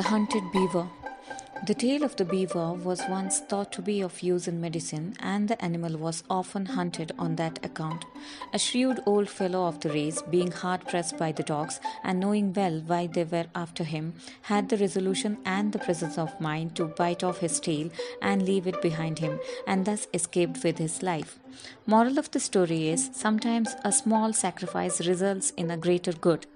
The Hunted Beaver. The tail of the beaver was once thought to be of use in medicine, and the animal was often hunted on that account. A shrewd old fellow of the race, being hard pressed by the dogs, and knowing well why they were after him, had the resolution and the presence of mind to bite off his tail and leave it behind him, and thus escaped with his life. Moral of the story is sometimes a small sacrifice results in a greater good.